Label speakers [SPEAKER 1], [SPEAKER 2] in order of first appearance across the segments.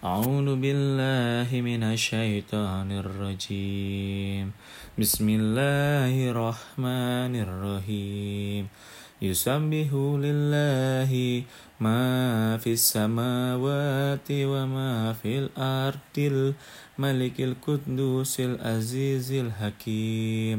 [SPEAKER 1] أعوذ بالله من الشيطان الرجيم بسم الله الرحمن الرحيم يسبح لله ما في السماوات وما في الأرض الملك القدوس العزيز الحكيم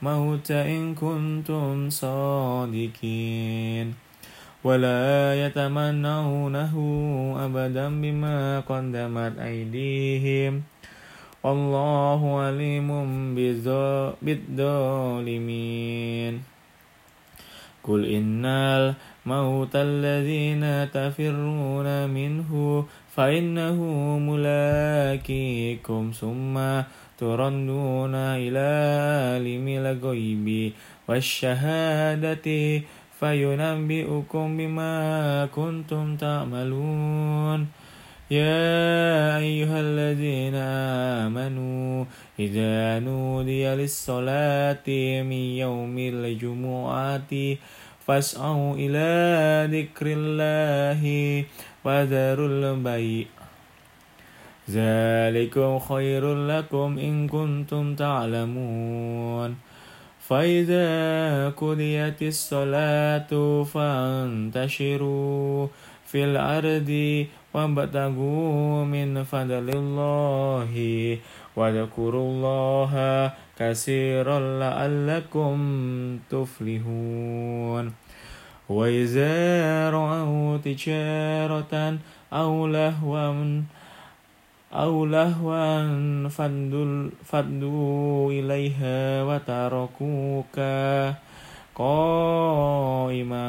[SPEAKER 1] موت إن كنتم صادقين ولا يتمنونه أبدا بما قدمت أيديهم والله عليم بالظالمين قل إن موت الذين تفرون منه فإنه ملاكيكم ثم ترنون إلى عالم الغيب والشهادة فينبئكم بما كنتم تعملون يا أيها الذين آمنوا إذا نودي للصلاة من يوم الجمعة فاسعوا إلى ذكر الله وذروا البيع ذلكم خير لكم إن كنتم تعلمون فإذا قضيت الصلاة فانتشروا في الأرض وابتغوا من فضل الله واذكروا الله كثيرا لعلكم تفلحون وإذا رأوا تجارة أو لهوا أو لهوا فادوا إليها وتركوك قائما